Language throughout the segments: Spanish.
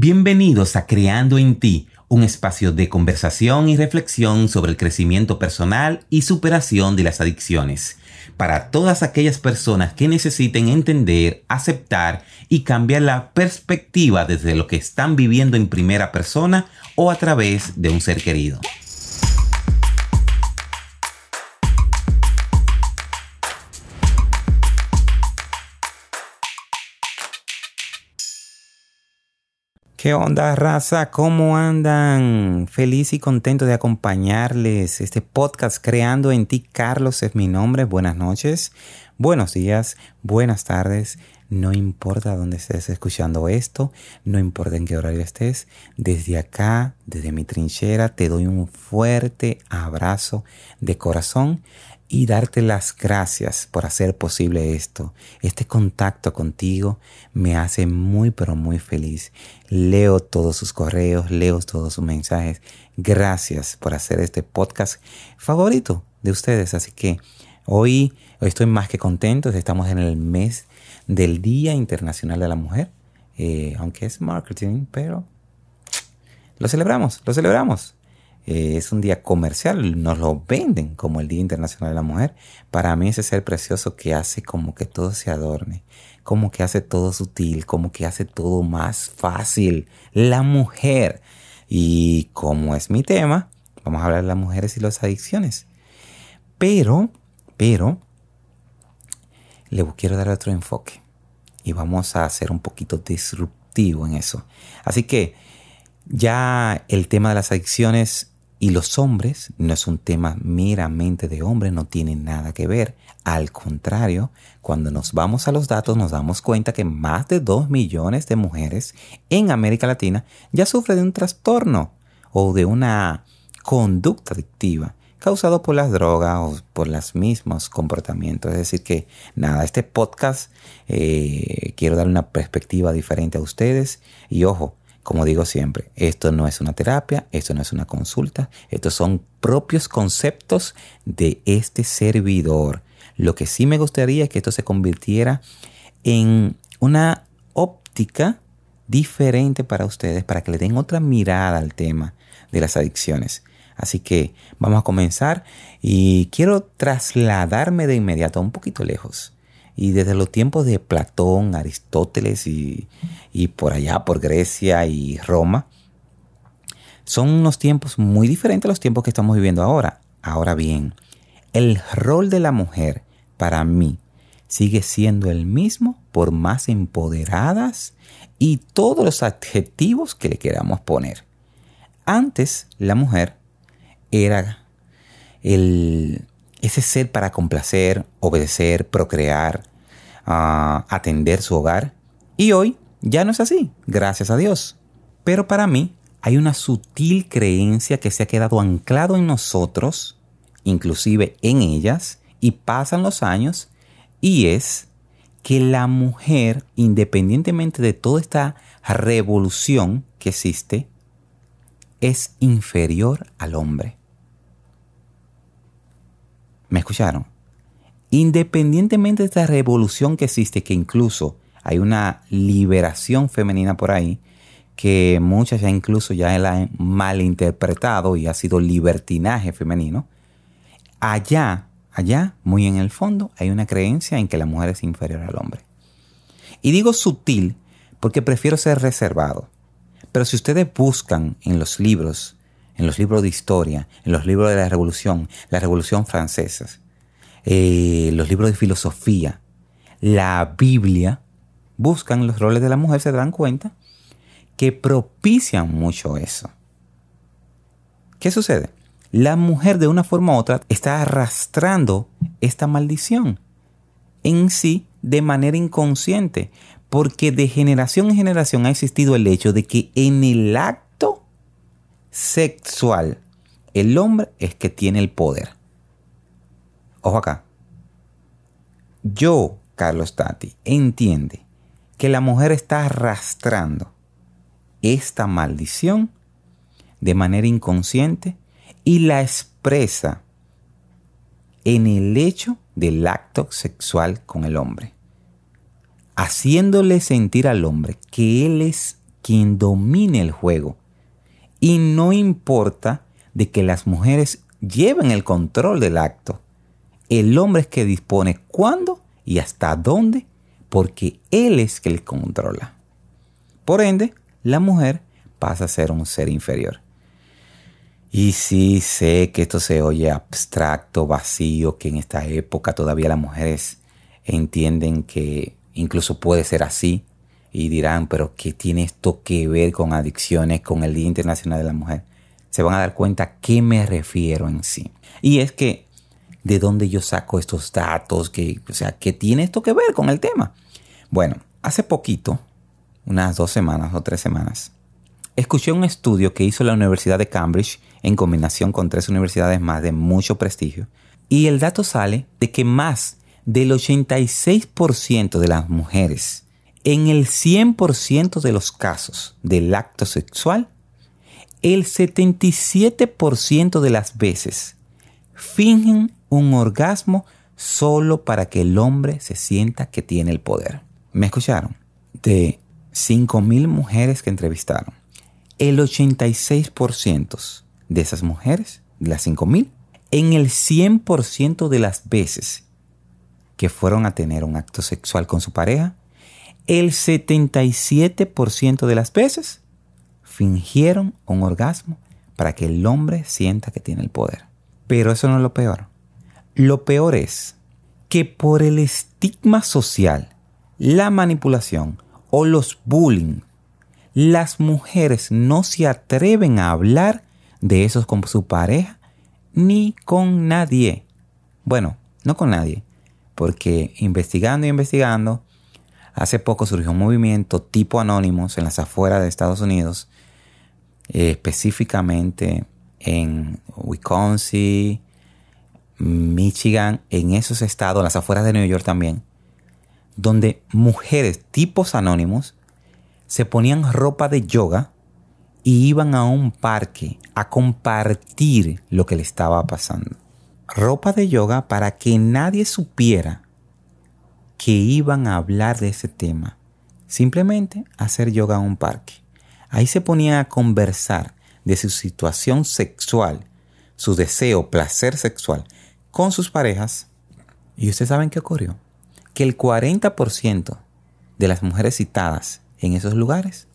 Bienvenidos a Creando en ti, un espacio de conversación y reflexión sobre el crecimiento personal y superación de las adicciones, para todas aquellas personas que necesiten entender, aceptar y cambiar la perspectiva desde lo que están viviendo en primera persona o a través de un ser querido. ¿Qué onda, raza? ¿Cómo andan? Feliz y contento de acompañarles. Este podcast Creando en ti, Carlos es mi nombre. Buenas noches, buenos días, buenas tardes. No importa dónde estés escuchando esto, no importa en qué horario estés. Desde acá, desde mi trinchera, te doy un fuerte abrazo de corazón y darte las gracias por hacer posible esto. Este contacto contigo me hace muy pero muy feliz. Leo todos sus correos, leo todos sus mensajes. Gracias por hacer este podcast favorito de ustedes. Así que hoy, estoy más que contento. Estamos en el mes del Día Internacional de la Mujer. Eh, aunque es marketing, pero lo celebramos, lo celebramos. Eh, es un día comercial, nos lo venden como el Día Internacional de la Mujer. Para mí ese ser precioso que hace como que todo se adorne, como que hace todo sutil, como que hace todo más fácil. La mujer. Y como es mi tema, vamos a hablar de las mujeres y las adicciones. Pero, pero, le quiero dar otro enfoque. Y vamos a ser un poquito disruptivo en eso. Así que ya el tema de las adicciones y los hombres no es un tema meramente de hombres, no tiene nada que ver. Al contrario, cuando nos vamos a los datos nos damos cuenta que más de 2 millones de mujeres en América Latina ya sufren de un trastorno o de una conducta adictiva causado por las drogas o por los mismos comportamientos. Es decir, que nada, este podcast eh, quiero dar una perspectiva diferente a ustedes y ojo, como digo siempre, esto no es una terapia, esto no es una consulta, estos son propios conceptos de este servidor. Lo que sí me gustaría es que esto se convirtiera en una óptica diferente para ustedes, para que le den otra mirada al tema de las adicciones. Así que vamos a comenzar y quiero trasladarme de inmediato un poquito lejos y desde los tiempos de Platón, Aristóteles y, por allá, por Grecia y Roma, son unos tiempos muy diferentes a los tiempos que estamos viviendo ahora. Ahora bien, el rol de la mujer para mí sigue siendo el mismo por más empoderadas y todos los adjetivos que le queramos poner. Antes la mujer era el, ese ser para complacer, obedecer, procrear, ah, atender su hogar. Y hoy ya no es así, gracias a Dios. Pero para mí hay una sutil creencia que se ha quedado anclado en nosotros, inclusive en ellas, y pasan los años, y es que la mujer, independientemente de toda esta revolución que existe, es inferior al hombre. ¿Me escucharon? Independientemente de esta revolución que existe, que incluso hay una liberación femenina por ahí, que muchas ya incluso ya la han malinterpretado y ha sido libertinaje femenino, allá, allá, muy en el fondo, hay una creencia en que la mujer es inferior al hombre. Y digo sutil porque prefiero ser reservado. Pero si ustedes buscan en los libros en los libros de historia, en los libros de la Revolución, la Revolución Francesa, eh, los libros de filosofía, la Biblia, buscan los roles de la mujer, se dan cuenta que propician mucho eso. ¿Qué sucede? La mujer de una forma u otra está arrastrando esta maldición en sí de manera inconsciente, porque de generación en generación ha existido el hecho de que en el acto sexual, el hombre es que tiene el poder. Ojo acá. Yo, Carlos Tati, entiende que la mujer está arrastrando esta maldición de manera inconsciente y la expresa en el hecho del acto sexual con el hombre, haciéndole sentir al hombre que él es quien domine el juego. Y no importa de que las mujeres lleven el control del acto. El hombre es que dispone cuándo y hasta dónde, porque él es que le controla. Por ende, la mujer pasa a ser un ser inferior. Y sí sé que esto se oye abstracto, vacío, que en esta época todavía las mujeres entienden que incluso puede ser así y dirán, pero ¿qué tiene esto que ver con adicciones, con el Día Internacional de la Mujer? Se van a dar cuenta a qué me refiero en sí. Y es que, ¿de dónde yo saco estos datos? Que, o sea, ¿qué tiene esto que ver con el tema? Bueno, hace poquito, unas dos semanas o tres semanas, escuché un estudio que hizo la Universidad de Cambridge en combinación con tres universidades más de mucho prestigio. Y el dato sale de que más del 86% de las mujeres en el 100% de los casos del acto sexual, el 77% de las veces fingen un orgasmo solo para que el hombre se sienta que tiene el poder. ¿Me escucharon? De 5.000 mujeres que entrevistaron, el 86% de esas mujeres, de las 5.000, en el 100% de las veces que fueron a tener un acto sexual con su pareja, el 77% de las veces fingieron un orgasmo para que el hombre sienta que tiene el poder. Pero eso no es lo peor. Lo peor es que por el estigma social, la manipulación o los bullying, las mujeres no se atreven a hablar de eso con su pareja ni con nadie. Bueno, no con nadie, porque investigando y investigando, hace poco surgió un movimiento tipo anónimos en las afueras de Estados Unidos, eh, específicamente en Wisconsin, Michigan, en esos estados, en las afueras de Nueva York también, donde mujeres tipos anónimos se ponían ropa de yoga y iban a un parque a compartir lo que le estaba pasando. Ropa de yoga para que nadie supiera que iban a hablar de ese tema. Simplemente hacer yoga en un parque. Ahí se ponían a conversar de su situación sexual, su deseo, placer sexual con sus parejas. ¿Y ustedes saben qué ocurrió? Que el 40% de las mujeres citadas en esos lugares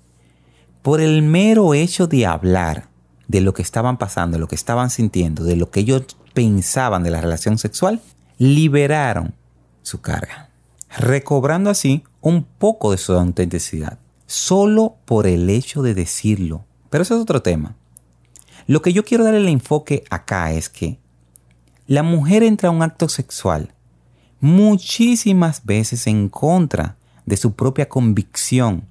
por el mero hecho de hablar de lo que estaban pasando, lo que estaban sintiendo, de lo que ellos pensaban de la relación sexual, liberaron su carga, recobrando así un poco de su autenticidad, solo por el hecho de decirlo. Pero eso es otro tema. Lo que yo quiero darle el enfoque acá es que la mujer entra a un acto sexual muchísimas veces en contra de su propia convicción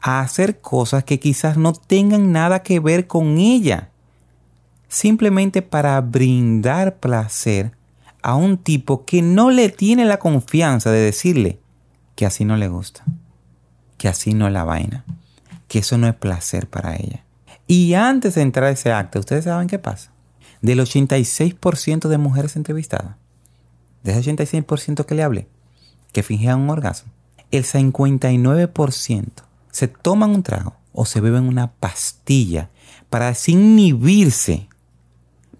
a hacer cosas que quizás no tengan nada que ver con ella, simplemente para brindar placer a un tipo que no le tiene la confianza de decirle que así no le gusta, que así no es la vaina, que eso no es placer para ella. Y antes de entrar a ese acto, ¿ustedes saben qué pasa? Del 86% de mujeres entrevistadas, de ese 86% que le hablé, que fingían un orgasmo, el 59% se toman un trago o se beben una pastilla para desinhibirse,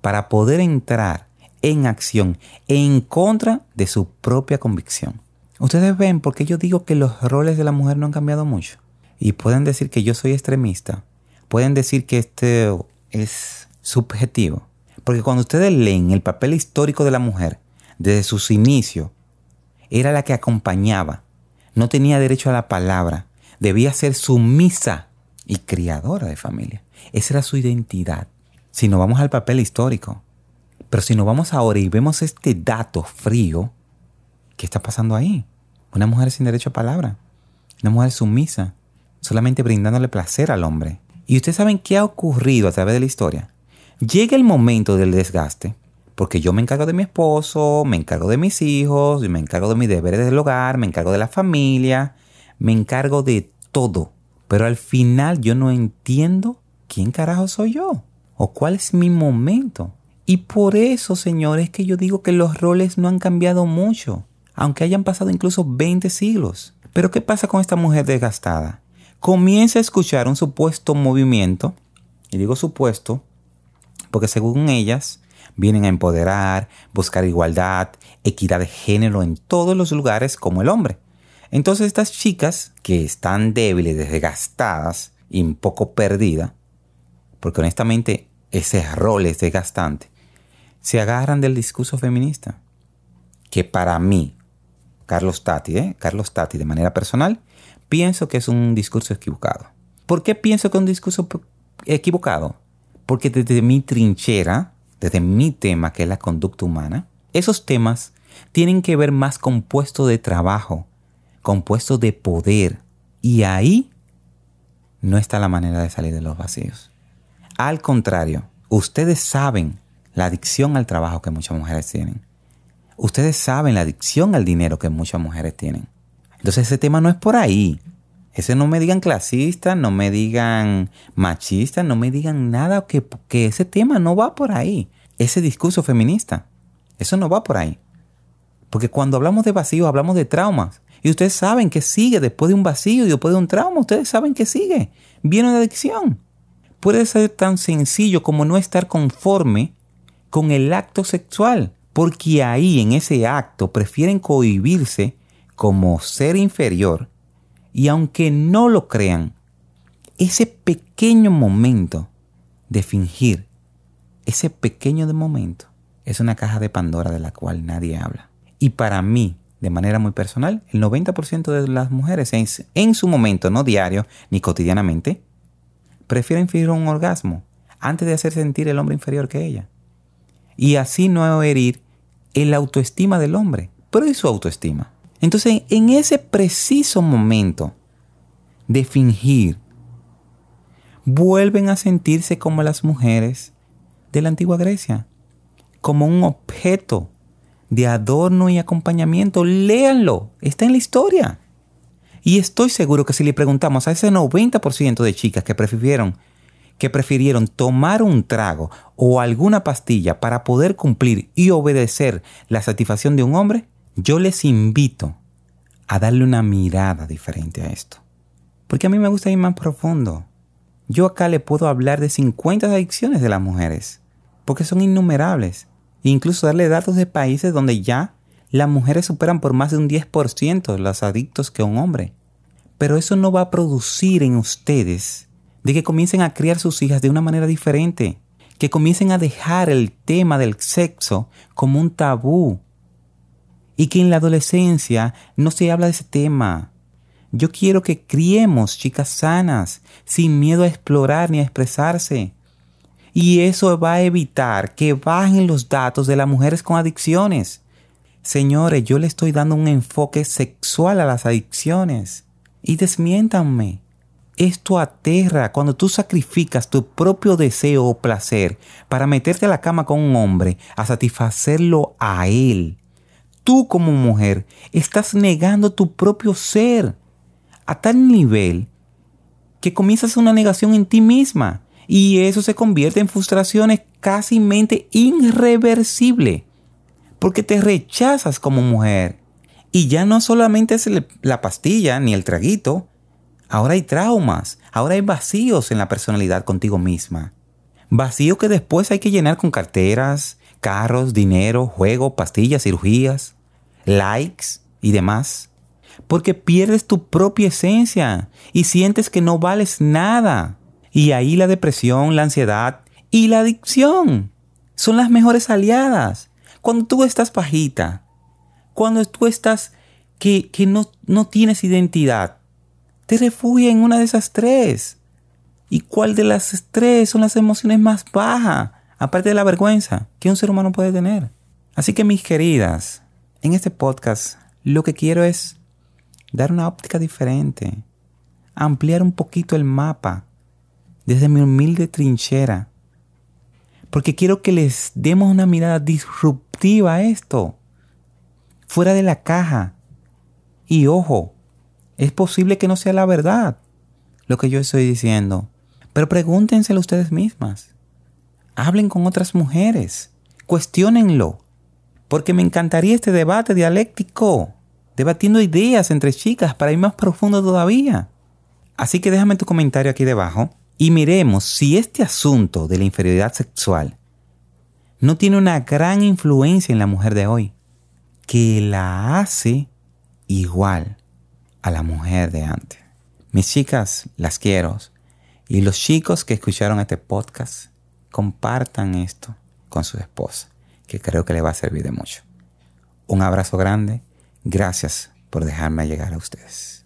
para poder entrar en acción en contra de su propia convicción. Ustedes ven porque yo digo que los roles de la mujer no han cambiado mucho. Y pueden decir que yo soy extremista. Pueden decir que este es subjetivo. Porque cuando ustedes leen el papel histórico de la mujer, desde sus inicios, era la que acompañaba. No tenía derecho a la palabra debía ser sumisa y criadora de familia. Esa era su identidad. Si nos vamos al papel histórico, pero si nos vamos ahora y vemos este dato frío, ¿qué está pasando ahí? Una mujer sin derecho a palabra, una mujer sumisa, solamente brindándole placer al hombre. ¿Y ustedes saben qué ha ocurrido a través de la historia? Llega el momento del desgaste, porque yo me encargo de mi esposo, me encargo de mis hijos, me encargo de mis deberes del hogar, me encargo de la familia, me encargo de todo, pero al final yo no entiendo quién carajo soy yo o cuál es mi momento. Y por eso, señores, que yo digo que los roles no han cambiado mucho, aunque hayan pasado incluso 20 siglos. Pero ¿qué pasa con esta mujer desgastada? comienza a escuchar un supuesto movimiento, y digo supuesto, porque según ellas, vienen a empoderar, buscar igualdad, equidad de género en todos los lugares como el hombre. Entonces estas chicas que están débiles, desgastadas y un poco perdidas, porque honestamente ese rol es desgastante, se agarran del discurso feminista, que para mí, Carlos Tati, ¿eh? Carlos Tati de manera personal, pienso que es un discurso equivocado. ¿Por qué pienso que es un discurso equivocado? Porque desde mi trinchera, desde mi tema que es la conducta humana, esos temas tienen que ver más con puestos de trabajo, con puestos de poder. Y ahí no está la manera de salir de los vacíos. Al contrario, ustedes saben la adicción al trabajo que muchas mujeres tienen. Ustedes saben la adicción al dinero que muchas mujeres tienen. Entonces ese tema no es por ahí. Ese no me digan clasista, no me digan machista, no me digan nada que, que ese tema no va por ahí. Ese discurso feminista, eso no va por ahí. Porque cuando hablamos de vacío hablamos de traumas. Y ustedes saben que sigue después de un vacío y después de un trauma. Ustedes saben que sigue. Viene una adicción. Puede ser tan sencillo como no estar conforme con el acto sexual. Porque ahí en ese acto prefieren cohibirse como ser inferior y aunque no lo crean, ese pequeño momento de fingir, ese pequeño momento, es una caja de Pandora de la cual nadie habla. Y para mí, de manera muy personal, el 90% de las mujeres en, en, su momento, no diario ni cotidianamente, prefieren fingir un orgasmo antes de hacer sentir el hombre inferior que ella. Y así no herir el autoestima del hombre, pero ¿y su autoestima? Entonces, en ese preciso momento de fingir, vuelven a sentirse como las mujeres de la antigua Grecia, como un objeto de adorno y acompañamiento. Léanlo, está en la historia. Y estoy seguro que si le preguntamos a ese 90% de chicas que prefirieron, que prefirieron tomar un trago o alguna pastilla para poder cumplir y obedecer la satisfacción de un hombre, yo les invito a darle una mirada diferente a esto. Porque a mí me gusta ir más profundo. Yo acá le puedo hablar de 50 adicciones de las mujeres, porque son innumerables. E incluso darle datos de países donde ya las mujeres superan por más de un 10% los adictos que un hombre. Pero eso no va a producir en ustedes de que comiencen a criar sus hijas de una manera diferente, que comiencen a dejar el tema del sexo como un tabú, y que en la adolescencia no se habla de ese tema. Yo quiero que criemos chicas sanas, sin miedo a explorar ni a expresarse. Y eso va a evitar que bajen los datos de las mujeres con adicciones. Señores, yo le estoy dando un enfoque sexual a las adicciones. Y desmiéntanme. Esto aterra cuando tú sacrificas tu propio deseo o placer para meterte a la cama con un hombre, a satisfacerlo a él tú como mujer estás negando tu propio ser a tal nivel que comienzas una negación en ti misma. Y eso se convierte en frustraciones casi irreversible porque te rechazas como mujer. Y ya no solamente es la pastilla ni el traguito, ahora hay traumas, ahora hay vacíos en la personalidad contigo misma. Vacío que después hay que llenar con carteras, carros, dinero, juego, pastillas, cirugías likes y demás. Porque pierdes tu propia esencia y sientes que no vales nada. Y ahí la depresión, la ansiedad y la adicción son las mejores aliadas. Cuando tú estás pajita, cuando tú estás que, no, no tienes identidad, te refugia en una de esas tres. ¿Y cuál de las tres son las emociones más bajas, aparte de la vergüenza, que un ser humano puede tener? Así que mis queridas, en este podcast lo que quiero es dar una óptica diferente, ampliar un poquito el mapa desde mi humilde trinchera, porque quiero que les demos una mirada disruptiva a esto, fuera de la caja. Y ojo, es posible que no sea la verdad lo que yo estoy diciendo, pero pregúntenselo ustedes mismas. Hablen con otras mujeres, cuestionenlo porque me encantaría este debate dialéctico, debatiendo ideas entre chicas para ir más profundo todavía. Así que déjame tu comentario aquí debajo y miremos si este asunto de la inferioridad sexual no tiene una gran influencia en la mujer de hoy, que la hace igual a la mujer de antes. Mis chicas, las quiero. Y los chicos que escucharon este podcast, compartan esto con su esposa, que creo que le va a servir de mucho. Un abrazo grande. Gracias por dejarme llegar a ustedes.